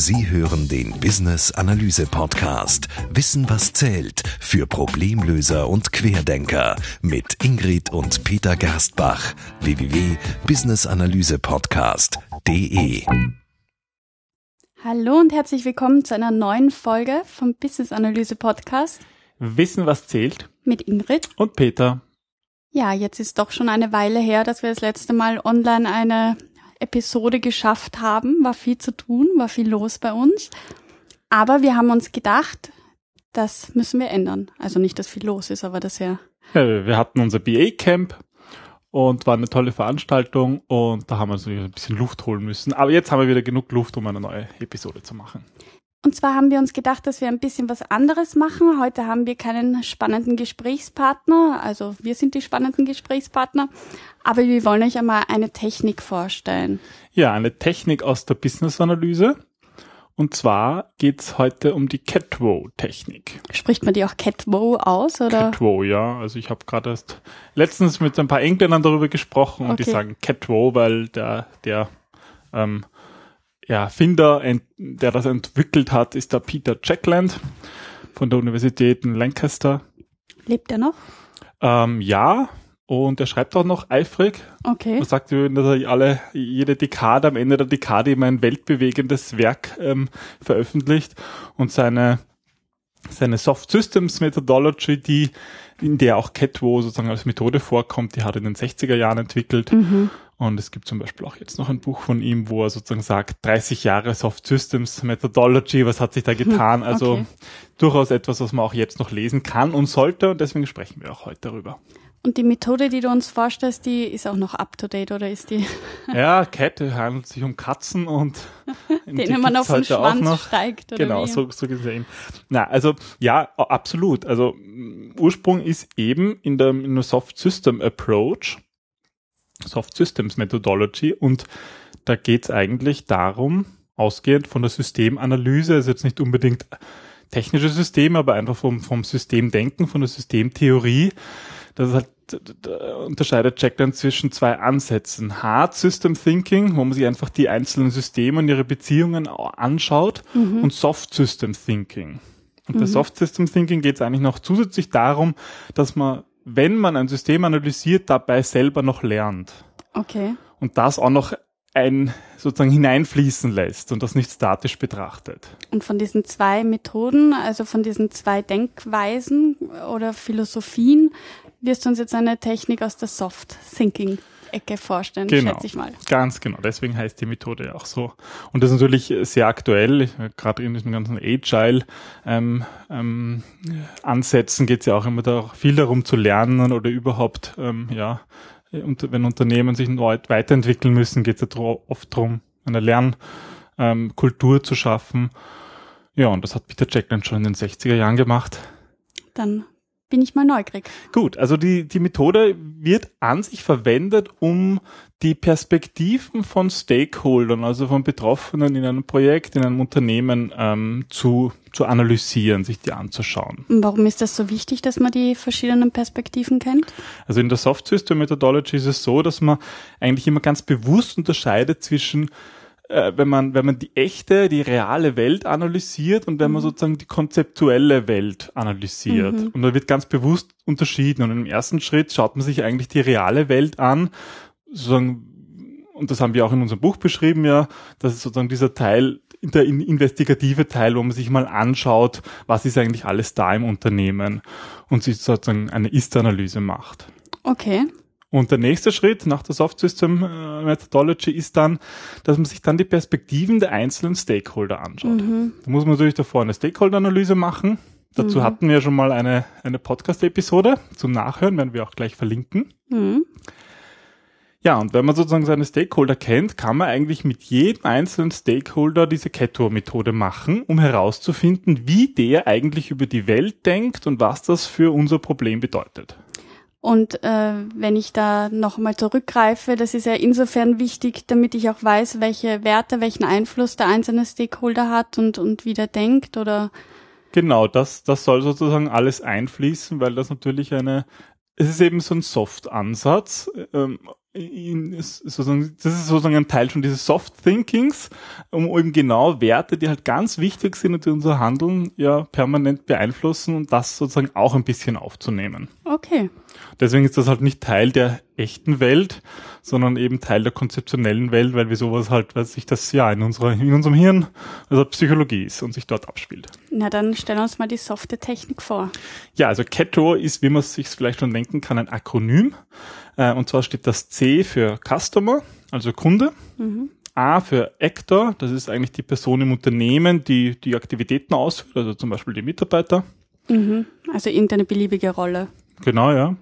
Sie hören den Business Analyse Podcast. Wissen was zählt für Problemlöser und Querdenker mit Ingrid und Peter Gerstbach. www.businessanalysepodcast.de Hallo und herzlich willkommen zu einer neuen Folge vom Business Analyse Podcast. Wissen was zählt. Mit Ingrid. Und Peter. Ja, jetzt ist doch schon eine Weile her, dass wir das letzte Mal online eine Episode geschafft haben. War viel zu tun, war viel los bei uns. Aber wir haben uns gedacht, das müssen wir ändern. Also nicht, dass viel los ist, aber das ja. ja wir hatten unser BA-Camp und war eine tolle Veranstaltung und da haben wir so ein bisschen Luft holen müssen. Aber jetzt haben wir wieder genug Luft, um eine neue Episode zu machen. Und zwar haben wir uns gedacht, dass wir ein bisschen was anderes machen. Heute haben wir keinen spannenden Gesprächspartner, also wir sind die spannenden Gesprächspartner, aber wir wollen euch einmal eine Technik vorstellen. Ja, eine Technik aus der Business-Analyse. Und zwar geht's heute um die Catwow-Technik. Spricht man die auch Catwow aus? Oder? Catwow, ja. Also ich habe gerade erst letztens mit ein paar Engländern darüber gesprochen und okay. die sagen Catwow, weil der, der ähm, ja, Finder, der das entwickelt hat, ist der Peter Jackland von der Universität in Lancaster. Lebt er noch? Ähm, ja, und er schreibt auch noch eifrig. Okay. Er sagt, dass er alle, jede Dekade, am Ende der Dekade immer ein weltbewegendes Werk ähm, veröffentlicht und seine, seine Soft Systems Methodology, die, in der auch Catwo sozusagen als Methode vorkommt, die hat er in den 60er Jahren entwickelt. Mhm. Und es gibt zum Beispiel auch jetzt noch ein Buch von ihm, wo er sozusagen sagt, 30 Jahre Soft Systems Methodology, was hat sich da getan? Also okay. durchaus etwas, was man auch jetzt noch lesen kann und sollte. Und deswegen sprechen wir auch heute darüber. Und die Methode, die du uns vorstellst, die ist auch noch up to date oder ist die? ja, Kette handelt sich um Katzen und denen man auf den Schwanz steigt. Oder genau, wie? so, so gesehen. Na, also ja, absolut. Also Ursprung ist eben in der, in der Soft System Approach, Soft Systems Methodology und da geht es eigentlich darum, ausgehend von der Systemanalyse, also jetzt nicht unbedingt technische Systeme, aber einfach vom, vom Systemdenken, von der Systemtheorie, das halt, da unterscheidet Jack dann zwischen zwei Ansätzen. Hard System Thinking, wo man sich einfach die einzelnen Systeme und ihre Beziehungen anschaut, mhm. und Soft System Thinking. Und mhm. bei Soft System Thinking geht es eigentlich noch zusätzlich darum, dass man, wenn man ein System analysiert, dabei selber noch lernt. Okay. Und das auch noch ein sozusagen hineinfließen lässt und das nicht statisch betrachtet. Und von diesen zwei Methoden, also von diesen zwei Denkweisen oder Philosophien, wirst du uns jetzt eine Technik aus der Soft Thinking Ecke vorstellen, genau, schätze ich mal. Ganz genau, deswegen heißt die Methode ja auch so. Und das ist natürlich sehr aktuell, gerade in diesen ganzen Agile ähm, ähm, Ansätzen geht es ja auch immer da viel darum zu lernen oder überhaupt, ähm, ja, und wenn Unternehmen sich neu weiterentwickeln müssen, geht es ja oft darum, eine Lernkultur ähm, zu schaffen. Ja, und das hat Peter Jackland schon in den 60er Jahren gemacht. Dann bin ich mal neugierig. Gut, also die, die Methode wird an sich verwendet, um die Perspektiven von Stakeholdern, also von Betroffenen in einem Projekt, in einem Unternehmen ähm, zu, zu analysieren, sich die anzuschauen. Warum ist das so wichtig, dass man die verschiedenen Perspektiven kennt? Also in der Soft System Methodology ist es so, dass man eigentlich immer ganz bewusst unterscheidet zwischen äh, wenn man, wenn man die echte, die reale Welt analysiert und wenn man mhm. sozusagen die konzeptuelle Welt analysiert. Mhm. Und da wird ganz bewusst unterschieden. Und im ersten Schritt schaut man sich eigentlich die reale Welt an, sozusagen, und das haben wir auch in unserem Buch beschrieben, ja, das ist sozusagen dieser Teil, der investigative Teil, wo man sich mal anschaut, was ist eigentlich alles da im Unternehmen und sich sozusagen eine Ist-Analyse macht. Okay. Und der nächste Schritt nach der Soft System äh, Methodology ist dann, dass man sich dann die Perspektiven der einzelnen Stakeholder anschaut. Mhm. Da muss man natürlich davor eine Stakeholder-Analyse machen. Dazu mhm. hatten wir schon mal eine, eine Podcast-Episode zum Nachhören, werden wir auch gleich verlinken. Mhm. Ja, und wenn man sozusagen seine Stakeholder kennt, kann man eigentlich mit jedem einzelnen Stakeholder diese Keto-Methode machen, um herauszufinden, wie der eigentlich über die Welt denkt und was das für unser Problem bedeutet. Und äh, wenn ich da nochmal zurückgreife, das ist ja insofern wichtig, damit ich auch weiß, welche Werte, welchen Einfluss der einzelne Stakeholder hat und, und wie der denkt oder Genau, das, das soll sozusagen alles einfließen, weil das natürlich eine es ist eben so ein Soft-Ansatz. Ähm, in, sozusagen, das ist sozusagen ein Teil schon dieses Soft Thinkings, um eben genau Werte, die halt ganz wichtig sind und die unser Handeln ja permanent beeinflussen und das sozusagen auch ein bisschen aufzunehmen. Okay. Deswegen ist das halt nicht Teil der echten Welt, sondern eben Teil der konzeptionellen Welt, weil wir sowas halt, weil sich das ja in unserer, in unserem Hirn, also Psychologie ist und sich dort abspielt. Na, dann stellen wir uns mal die softe Technik vor. Ja, also CATO ist, wie man sich vielleicht schon denken kann, ein Akronym. Äh, und zwar steht das C für Customer, also Kunde. Mhm. A für Actor, das ist eigentlich die Person im Unternehmen, die die Aktivitäten ausführt, also zum Beispiel die Mitarbeiter. Mhm. Also irgendeine beliebige Rolle. Genau, ja.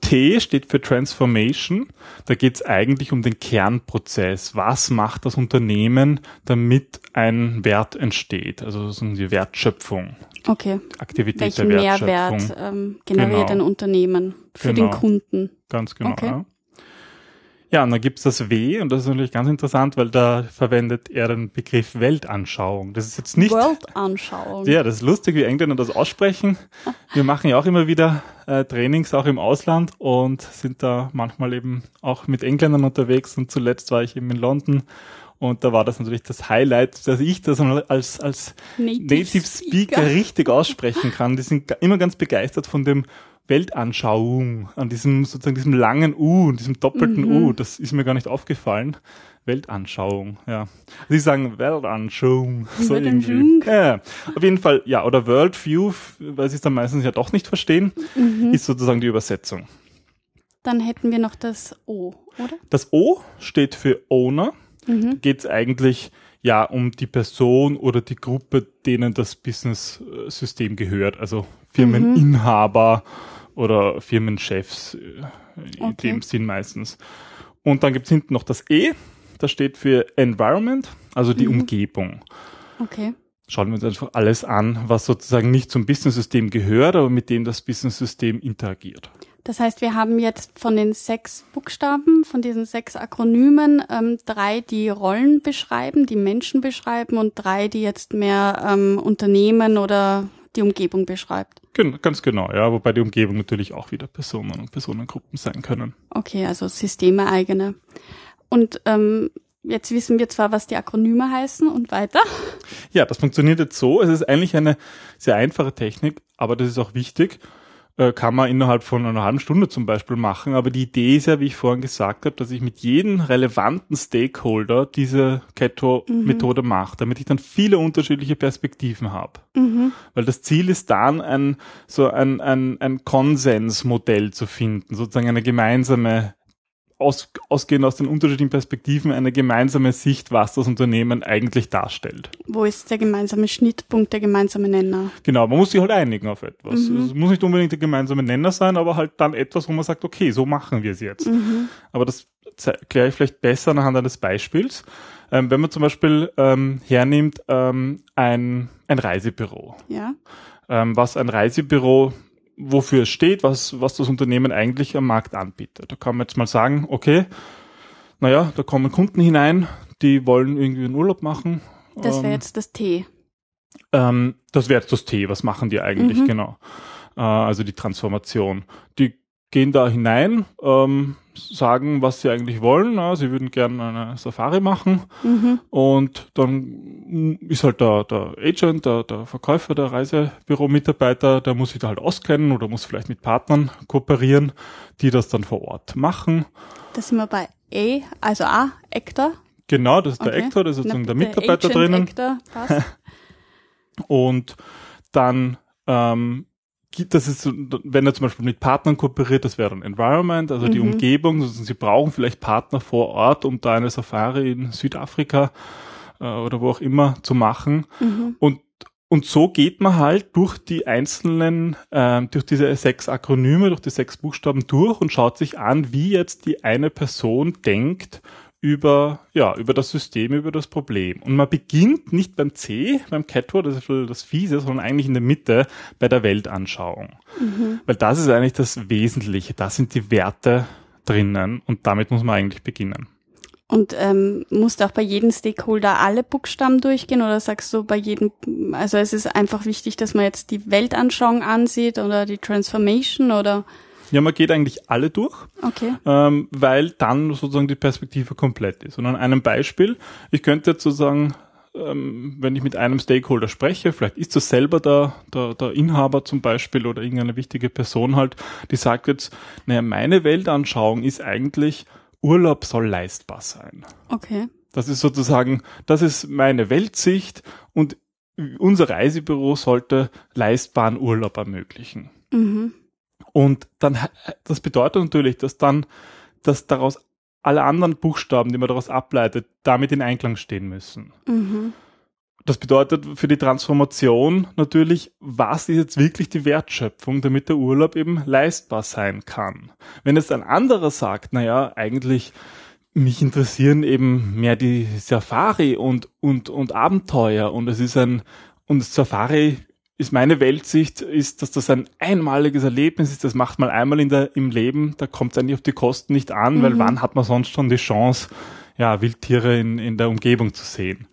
T steht für Transformation. Da geht es eigentlich um den Kernprozess. Was macht das Unternehmen, damit ein Wert entsteht? Also die Wertschöpfung. Okay. Aktivität Welchen der Wertschöpfung. Mehrwert ähm, generiert Genau. ein Unternehmen für Genau. den Kunden? Ganz genau. Okay. Ja. Ja, und dann gibt's das W und das ist natürlich ganz interessant, weil da verwendet er den Begriff Weltanschauung. Das ist jetzt nicht World-Anschauung. Ja, das ist lustig, wie Engländer das aussprechen. Wir machen ja auch immer wieder äh, Trainings, auch im Ausland und sind da manchmal eben auch mit Engländern unterwegs und zuletzt war ich eben in London und da war das natürlich das Highlight, dass ich das als, als Native Native Speaker Speaker. richtig aussprechen kann. Die sind immer ganz begeistert von dem Weltanschauung, an diesem sozusagen diesem langen U und diesem doppelten Mhm. U. Das ist mir gar nicht aufgefallen. Weltanschauung, ja. Sie sagen Weltanschauung. So Weltanschauung. irgendwie. Ja, auf jeden Fall, ja, oder Worldview, weil sie es dann meistens ja doch nicht verstehen, Mhm. ist sozusagen die Übersetzung. Dann hätten wir noch das O, oder? Das O steht für Owner. Mhm. Geht es eigentlich ja um die Person oder die Gruppe, denen das Business-System gehört. Also Firmeninhaber oder Firmenchefs äh, in Okay. dem Sinn meistens. Und dann gibt's hinten noch das E. Das steht für Environment, also die Umgebung. Okay. Schauen wir uns einfach alles an, was sozusagen nicht zum Business-System gehört, aber mit dem das Business-System interagiert. Das heißt, wir haben jetzt von den sechs Buchstaben, von diesen sechs Akronymen, ähm, drei, die Rollen beschreiben, die Menschen beschreiben und drei, die jetzt mehr ähm, Unternehmen oder die Umgebung beschreibt. Gen ganz genau, ja, wobei die Umgebung natürlich auch wieder Personen und Personengruppen sein können. Okay, also Systeme eigene. Und ähm, jetzt wissen wir zwar, was die Akronyme heißen und weiter. Ja, das funktioniert jetzt so. Es ist eigentlich eine sehr einfache Technik, aber das ist auch wichtig. Äh, Kann man innerhalb von einer halben Stunde zum Beispiel machen. Aber die Idee ist ja, wie ich vorhin gesagt habe, dass ich mit jedem relevanten Stakeholder diese Keto-Methode mache, damit ich dann viele unterschiedliche Perspektiven habe. Mhm. Weil das Ziel ist dann, ein, so ein, ein, ein Konsensmodell zu finden, sozusagen eine gemeinsame, aus, ausgehend aus den unterschiedlichen Perspektiven, eine gemeinsame Sicht, was das Unternehmen eigentlich darstellt. Wo ist der gemeinsame Schnittpunkt, der gemeinsame Nenner? Genau, man muss sich halt einigen auf etwas. Es muss nicht unbedingt der gemeinsame Nenner sein, aber halt dann etwas, wo man sagt, okay, so machen wir es jetzt. Aber das erkläre ich vielleicht besser anhand eines Beispiels. Ähm, wenn man zum Beispiel ähm, hernimmt ähm, ein, ein Reisebüro. Ja. Ähm, was ein Reisebüro, wofür es steht, was, was das Unternehmen eigentlich am Markt anbietet. Da kann man jetzt mal sagen, okay, naja, da kommen Kunden hinein, die wollen irgendwie einen Urlaub machen. Das wäre Ähm, jetzt das T. ähm, das wäre jetzt das T, was machen die eigentlich Mhm. genau? Äh, also die Transformation. Die gehen da hinein, ähm, sagen, was sie eigentlich wollen. Ja, sie würden gerne eine Safari machen Mhm. und dann mm, ist halt der, der Agent, der, der Verkäufer, der Reisebüro-Mitarbeiter, der muss sich da halt auskennen oder muss vielleicht mit Partnern kooperieren, die das dann vor Ort machen. Da sind wir bei E, also A, Actor. Genau, das ist der Okay. Actor, das ist sozusagen Na, der Mitarbeiter Agent, drinnen. Actor, passt. Und dann ähm, das ist, wenn er zum Beispiel mit Partnern kooperiert, das wäre dann Environment, also die Mhm. Umgebung. Also sie brauchen vielleicht Partner vor Ort, um da eine Safari in Südafrika äh, oder wo auch immer zu machen. mhm. Und und so geht man halt durch die einzelnen, ähm, durch diese sechs Akronyme, durch die sechs Buchstaben durch und schaut sich an, wie jetzt die eine Person denkt über, ja, über das System, über das Problem. Und man beginnt nicht beim C, beim Catword, das ist das Fiese, sondern eigentlich in der Mitte bei der Weltanschauung. Mhm. Weil das ist eigentlich das Wesentliche. Da sind die Werte drinnen und damit muss man eigentlich beginnen. Und ähm, musst du auch bei jedem Stakeholder alle Buchstaben durchgehen oder sagst du bei jedem, also es ist einfach wichtig, dass man jetzt die Weltanschauung ansieht oder die Transformation oder Ja, man geht eigentlich alle durch, Okay. ähm, weil dann sozusagen die Perspektive komplett ist. Und an einem Beispiel, ich könnte jetzt sozusagen, ähm, wenn ich mit einem Stakeholder spreche, vielleicht ist das selber der, der, der Inhaber zum Beispiel oder irgendeine wichtige Person halt, die sagt jetzt, naja, meine Weltanschauung ist eigentlich, Urlaub soll leistbar sein. Okay. Das ist sozusagen, das ist meine Weltsicht und unser Reisebüro sollte leistbaren Urlaub ermöglichen. Mhm. Und dann, das bedeutet natürlich, dass dann, dass daraus alle anderen Buchstaben, die man daraus ableitet, damit in Einklang stehen müssen. Mhm. Das bedeutet für die Transformation natürlich, was ist jetzt wirklich die Wertschöpfung, damit der Urlaub eben leistbar sein kann. Wenn jetzt ein anderer sagt, naja, eigentlich mich interessieren eben mehr die Safari und, und, und Abenteuer und es ist ein, und Safari ist meine Weltsicht, ist, dass das ein einmaliges Erlebnis ist, das macht man einmal in der, im Leben, da kommt es eigentlich auf die Kosten nicht an, weil wann hat man sonst schon die Chance, ja, Wildtiere in, in der Umgebung zu sehen.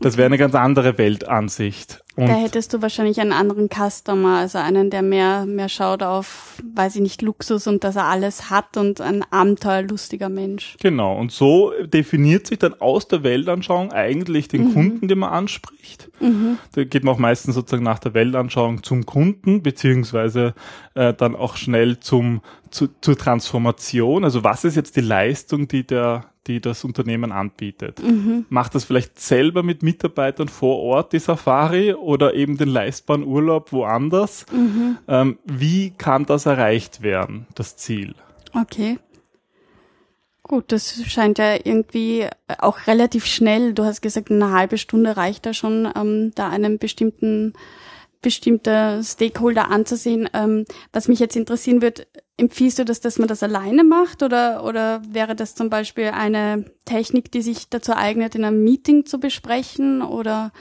Das wäre eine ganz andere Weltansicht. Und Da hättest du wahrscheinlich einen anderen Customer, also einen, der mehr, mehr schaut auf, weiß ich nicht, Luxus und dass er alles hat und ein abenteuerlustiger Mensch. Genau, und so definiert sich dann aus der Weltanschauung eigentlich den Kunden, den man anspricht. Da geht man auch meistens sozusagen nach der Weltanschauung zum Kunden, beziehungsweise äh, dann auch schnell zum, zu, zur Transformation. Also was ist jetzt die Leistung, die der die das Unternehmen anbietet. Macht das vielleicht selber mit Mitarbeitern vor Ort die Safari oder eben den leistbaren Urlaub woanders? Ähm, wie kann das erreicht werden, das Ziel? Okay. Gut, das scheint ja irgendwie auch relativ schnell. Du hast gesagt, eine halbe Stunde reicht da schon, ähm, da einen bestimmten bestimmte Stakeholder anzusehen. Ähm, was mich jetzt interessieren wird, empfiehlst du das, dass man das alleine macht oder, oder wäre das zum Beispiel eine Technik, die sich dazu eignet, in einem Meeting zu besprechen oder?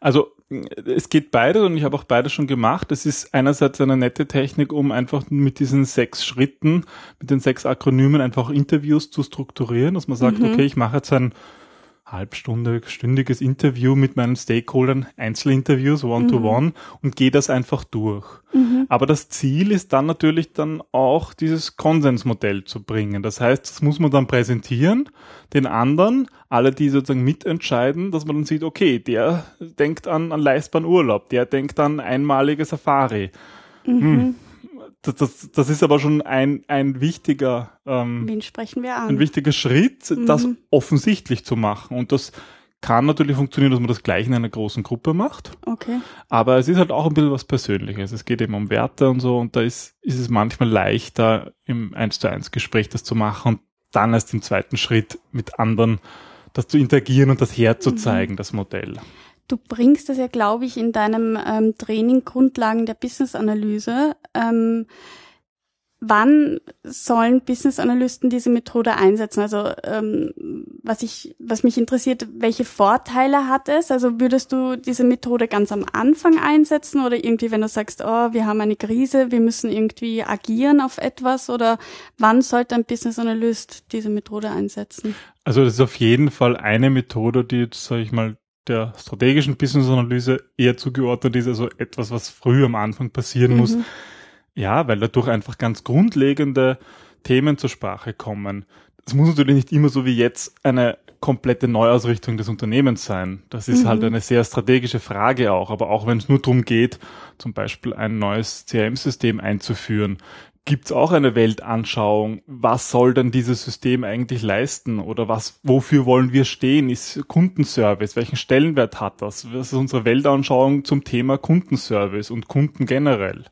Also es geht beides und ich habe auch beides schon gemacht. Es ist einerseits eine nette Technik, um einfach mit diesen sechs Schritten, mit den sechs Akronymen einfach Interviews zu strukturieren, dass man sagt, okay, ich mache jetzt ein halbstunde, stündiges Interview mit meinen Stakeholdern, Einzelinterviews, One-to-One und gehe das einfach durch. Aber das Ziel ist dann natürlich dann auch dieses Konsensmodell zu bringen. Das heißt, das muss man dann präsentieren, den anderen, alle, die sozusagen mitentscheiden, dass man dann sieht, okay, der denkt an, an leistbaren Urlaub, der denkt an einmalige Safari. Hm. Das, das, das ist aber schon ein, ein wichtiger ähm, Wen sprechen wir ein an? wichtiger Schritt, das offensichtlich zu machen. Und das kann natürlich funktionieren, dass man das gleich in einer großen Gruppe macht. Okay. Aber es ist halt auch ein bisschen was Persönliches. Es geht eben um Werte und so. Und da ist, ist es manchmal leichter, im 1 zu 1 Gespräch das zu machen und dann erst im zweiten Schritt mit anderen das zu interagieren und das herzuzeigen, das Modell. Du bringst das ja, glaube ich, in deinem ähm, Training Grundlagen der Business-Analyse. Ähm, wann sollen Business-Analysten diese Methode einsetzen? Also ähm, was ich, was mich interessiert, welche Vorteile hat es? Also würdest du diese Methode ganz am Anfang einsetzen oder irgendwie, wenn du sagst, oh, wir haben eine Krise, wir müssen irgendwie agieren auf etwas? Oder wann sollte ein Business-Analyst diese Methode einsetzen? Also das ist auf jeden Fall eine Methode, die jetzt, sage ich mal, der strategischen Business-Analyse eher zugeordnet ist, also etwas, was früh am Anfang passieren muss. Ja, weil dadurch einfach ganz grundlegende Themen zur Sprache kommen. Es muss natürlich nicht immer so wie jetzt eine komplette Neuausrichtung des Unternehmens sein. Das ist halt eine sehr strategische Frage auch. Aber auch wenn es nur darum geht, zum Beispiel ein neues CRM-System einzuführen, gibt es auch eine Weltanschauung. Was soll denn dieses System eigentlich leisten? Oder was, wofür wollen wir stehen? Ist Kundenservice? Welchen Stellenwert hat das? Was ist unsere Weltanschauung zum Thema Kundenservice und Kunden generell?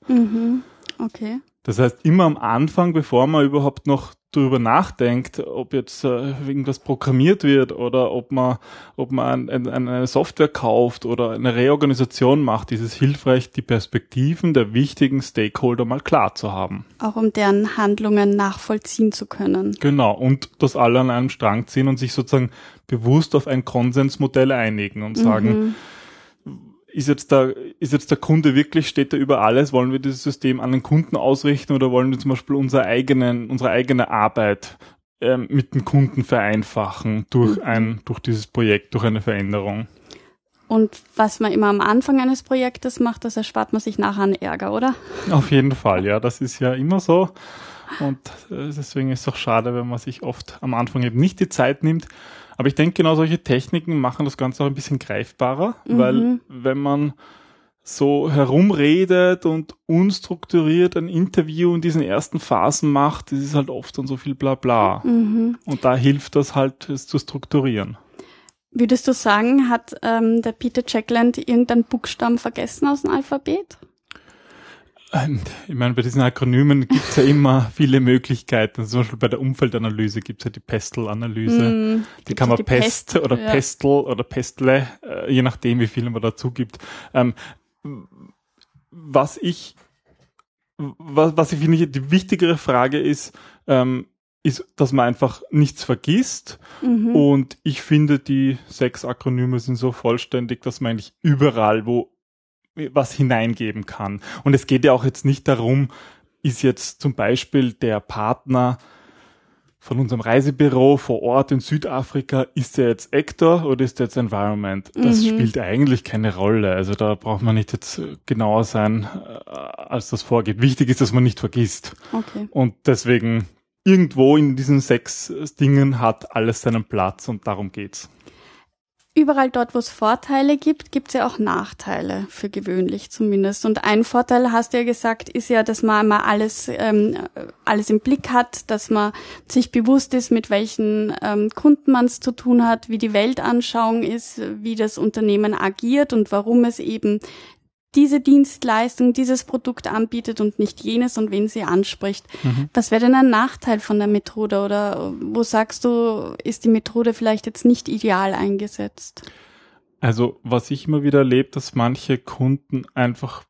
Okay. Das heißt, immer am Anfang, bevor man überhaupt noch darüber nachdenkt, ob jetzt äh, irgendwas programmiert wird oder ob man, ob man ein, ein, eine Software kauft oder eine Reorganisation macht, ist es hilfreich, die Perspektiven der wichtigen Stakeholder mal klar zu haben. Auch um deren Handlungen nachvollziehen zu können. Genau, und dass alle an einem Strang ziehen und sich sozusagen bewusst auf ein Konsensmodell einigen und sagen, ist jetzt der, ist jetzt der Kunde wirklich, steht er über alles? Wollen wir dieses System an den Kunden ausrichten oder wollen wir zum Beispiel unsere eigenen, unsere eigene Arbeit ähm, mit dem Kunden vereinfachen durch ein, durch dieses Projekt, durch eine Veränderung? Und was man immer am Anfang eines Projektes macht, das erspart man sich nachher an Ärger, oder? Auf jeden Fall, ja, das ist ja immer so. Und äh, deswegen ist es auch schade, wenn man sich oft am Anfang eben nicht die Zeit nimmt. Aber ich denke, genau solche Techniken machen das Ganze auch ein bisschen greifbarer, mhm. weil wenn man so herumredet und unstrukturiert ein Interview in diesen ersten Phasen macht, das ist halt oft dann so viel Blabla. Mhm. Und da hilft das halt, es zu strukturieren. Würdest du sagen, hat ähm, der Peter Jackland irgendeinen Buchstaben vergessen aus dem Alphabet? Ich meine, bei diesen Akronymen gibt es ja immer viele Möglichkeiten. Also zum Beispiel bei der Umfeldanalyse gibt es ja die Pestel-Analyse. Mm, die kann man die Pest, Pest, oder ja. Pestel oder Pestle, äh, je nachdem, wie viel man dazu gibt. Ähm, was ich, was, was ich finde, die wichtigere Frage ist, ähm, ist, dass man einfach nichts vergisst. Mhm. Und ich finde, die sechs Akronyme sind so vollständig, dass man eigentlich überall, wo was hineingeben kann. Und es geht ja auch jetzt nicht darum, ist jetzt zum Beispiel der Partner von unserem Reisebüro vor Ort in Südafrika, ist der jetzt Actor oder ist der jetzt Environment? Das mhm. spielt eigentlich keine Rolle. Also da braucht man nicht jetzt genauer sein, äh, als das vorgeht. Wichtig ist, dass man nicht vergisst. Okay. Und deswegen irgendwo in diesen sechs Dingen hat alles seinen Platz und darum geht's. Überall dort, wo es Vorteile gibt, gibt es ja auch Nachteile, für gewöhnlich zumindest. Und ein Vorteil, hast du ja gesagt, ist ja, dass man mal alles, ähm, alles im Blick hat, dass man sich bewusst ist, mit welchen ähm, Kunden man es zu tun hat, wie die Weltanschauung ist, wie das Unternehmen agiert und warum es eben diese Dienstleistung, dieses Produkt anbietet und nicht jenes und wen sie anspricht. Mhm. Was wäre denn ein Nachteil von der Methode oder wo sagst du, ist die Methode vielleicht jetzt nicht ideal eingesetzt? Also was ich immer wieder erlebe, dass manche Kunden einfach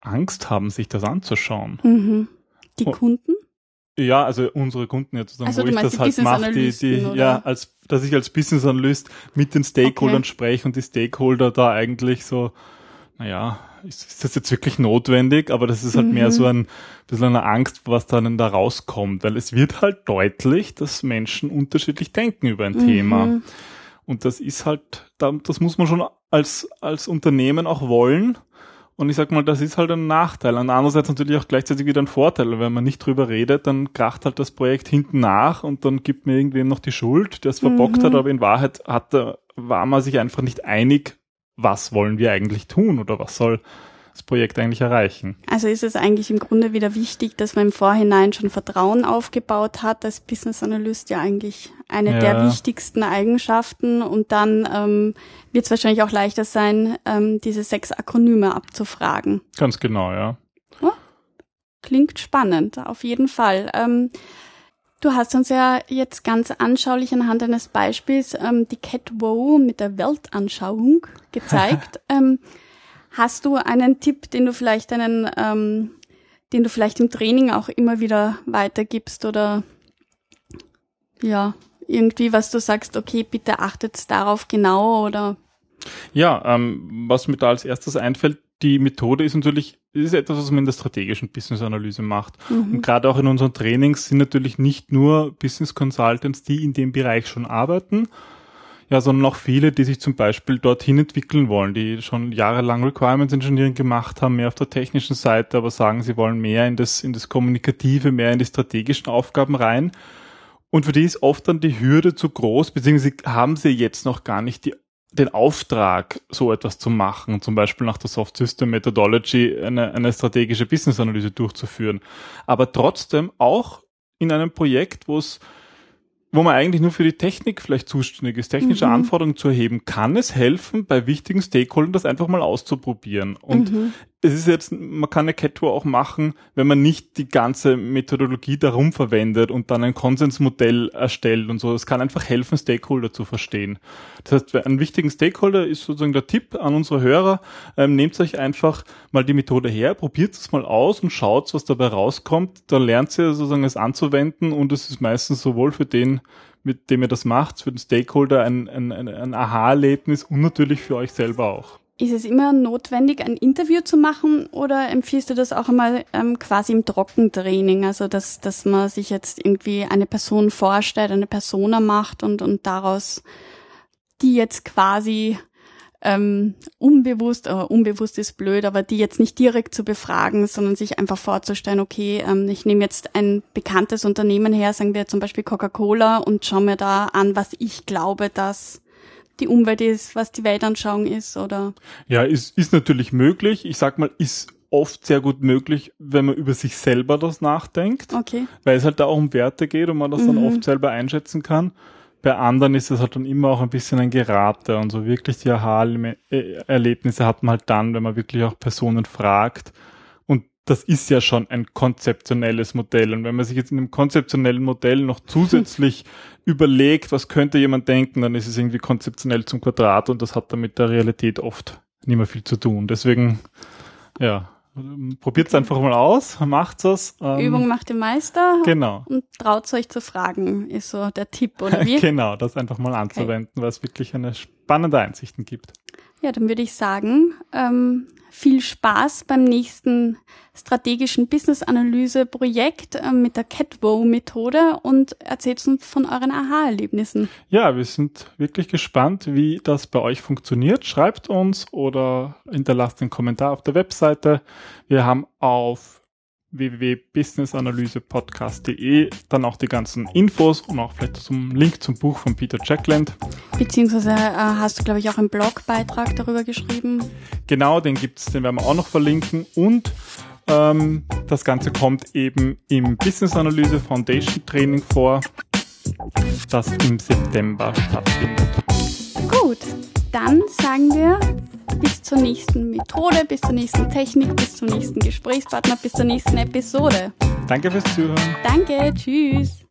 Angst haben, sich das anzuschauen. Mhm. Die oh. Kunden? Ja, also unsere Kunden ja zusammen, also, wo ich das halt mache, die, die, ja, als, dass ich als Business Analyst mit den Stakeholdern okay. spreche und die Stakeholder da eigentlich so, naja, ist, ist das jetzt wirklich notwendig? Aber das ist halt mhm. mehr so ein bisschen eine Angst, was dann da rauskommt, weil es wird halt deutlich, dass Menschen unterschiedlich denken über ein mhm. Thema. Und das ist halt, das muss man schon als, als Unternehmen auch wollen. Und ich sag mal, das ist halt ein Nachteil. Und andererseits natürlich auch gleichzeitig wieder ein Vorteil. Wenn man nicht drüber redet, dann kracht halt das Projekt hinten nach und dann gibt mir irgendwem noch die Schuld, der es verbockt mhm. hat, aber in Wahrheit hat, war man sich einfach nicht einig, was wollen wir eigentlich tun oder was soll das Projekt eigentlich erreichen. Also ist es eigentlich im Grunde wieder wichtig, dass man im Vorhinein schon Vertrauen aufgebaut hat, als Business Analyst ja eigentlich eine ja. der wichtigsten Eigenschaften und dann ähm, wird es wahrscheinlich auch leichter sein, ähm, diese sechs Akronyme abzufragen. Ganz genau, ja. Oh, klingt spannend, auf jeden Fall. Ähm, Du hast uns ja jetzt ganz anschaulich anhand eines Beispiels ähm, die Cat Wow mit der Weltanschauung gezeigt. ähm, hast du einen Tipp, den du vielleicht einen, ähm, den du vielleicht im Training auch immer wieder weitergibst oder ja, irgendwie, was du sagst, okay, bitte achtet darauf genau oder? Ja, ähm, was mir da als erstes einfällt, die Methode ist natürlich, ist etwas, was man in der strategischen Business-Analyse macht. Mhm. Und gerade auch in unseren Trainings sind natürlich nicht nur Business Consultants, die in dem Bereich schon arbeiten, ja, sondern auch viele, die sich zum Beispiel dorthin entwickeln wollen, die schon jahrelang Requirements Engineering gemacht haben, mehr auf der technischen Seite, aber sagen, sie wollen mehr in das, in das Kommunikative, mehr in die strategischen Aufgaben rein. Und für die ist oft dann die Hürde zu groß, beziehungsweise haben sie jetzt noch gar nicht die den Auftrag, so etwas zu machen, zum Beispiel nach der Soft System Methodology eine, eine strategische Business Analyse durchzuführen. Aber trotzdem auch in einem Projekt, wo es wo man eigentlich nur für die Technik vielleicht zuständig ist, technische mhm. Anforderungen zu erheben, kann es helfen, bei wichtigen Stakeholdern das einfach mal auszuprobieren. Und mhm. Es ist jetzt, man kann eine Cat-Tour auch machen, wenn man nicht die ganze Methodologie darum verwendet und dann ein Konsensmodell erstellt und so. Es kann einfach helfen, Stakeholder zu verstehen. Das heißt, ein wichtigen Stakeholder ist sozusagen der Tipp an unsere Hörer, ähm, nehmt euch einfach mal die Methode her, probiert es mal aus und schaut, was dabei rauskommt. Dann lernt ihr sozusagen es anzuwenden und es ist meistens sowohl für den, mit dem ihr das macht, für den Stakeholder ein, ein, ein, ein Aha-Erlebnis und natürlich für euch selber auch. Ist es immer notwendig, ein Interview zu machen oder empfiehlst du das auch einmal ähm, quasi im Trockentraining? Also dass, dass man sich jetzt irgendwie eine Person vorstellt, eine Persona macht und, und daraus die jetzt quasi ähm, unbewusst, oder unbewusst ist blöd, aber die jetzt nicht direkt zu befragen, sondern sich einfach vorzustellen, okay, ähm, ich nehme jetzt ein bekanntes Unternehmen her, sagen wir zum Beispiel Coca-Cola und schaue mir da an, was ich glaube, dass die Umwelt ist, was die Weltanschauung ist, oder? Ja, ist, ist natürlich möglich. Ich sag mal, ist oft sehr gut möglich, wenn man über sich selber das nachdenkt. Okay. Weil es halt da auch um Werte geht und man das dann Mhm. oft selber einschätzen kann. Bei anderen ist es halt dann immer auch ein bisschen ein Gerate und so wirklich die Aha-Erlebnisse hat man halt dann, wenn man wirklich auch Personen fragt. Das ist ja schon ein konzeptionelles Modell. Und wenn man sich jetzt in einem konzeptionellen Modell noch zusätzlich überlegt, was könnte jemand denken, dann ist es irgendwie konzeptionell zum Quadrat und das hat dann mit der Realität oft nicht mehr viel zu tun. Deswegen, ja, probiert es einfach mal aus, macht's es. Ähm, Übung macht den Meister Genau. und traut euch zu fragen, ist so der Tipp, oder wie? genau, das einfach mal anzuwenden, weil es wirklich eine spannende Einsichten gibt. Ja, dann würde ich sagen, ähm, viel Spaß beim nächsten strategischen Business-Analyse-Projekt ähm, mit der CatWow-Methode und erzählt uns von euren Aha-Erlebnissen. Ja, wir sind wirklich gespannt, wie das bei euch funktioniert. Schreibt uns oder hinterlasst einen Kommentar auf der Webseite. Wir haben auf www.businessanalysepodcast.de dann auch die ganzen Infos und auch vielleicht zum Link zum Buch von Peter Jackland. Beziehungsweise äh, hast du, glaube ich, auch einen Blogbeitrag darüber geschrieben. Genau, den gibt's, den werden wir auch noch verlinken und ähm, das Ganze kommt eben im Business Analyse Foundation Training vor, das im September stattfindet. Gut, dann sagen wir bis zur nächsten Methode, bis zur nächsten Technik, bis zum nächsten Gesprächspartner, bis zur nächsten Episode. Danke fürs Zuhören. Danke, tschüss.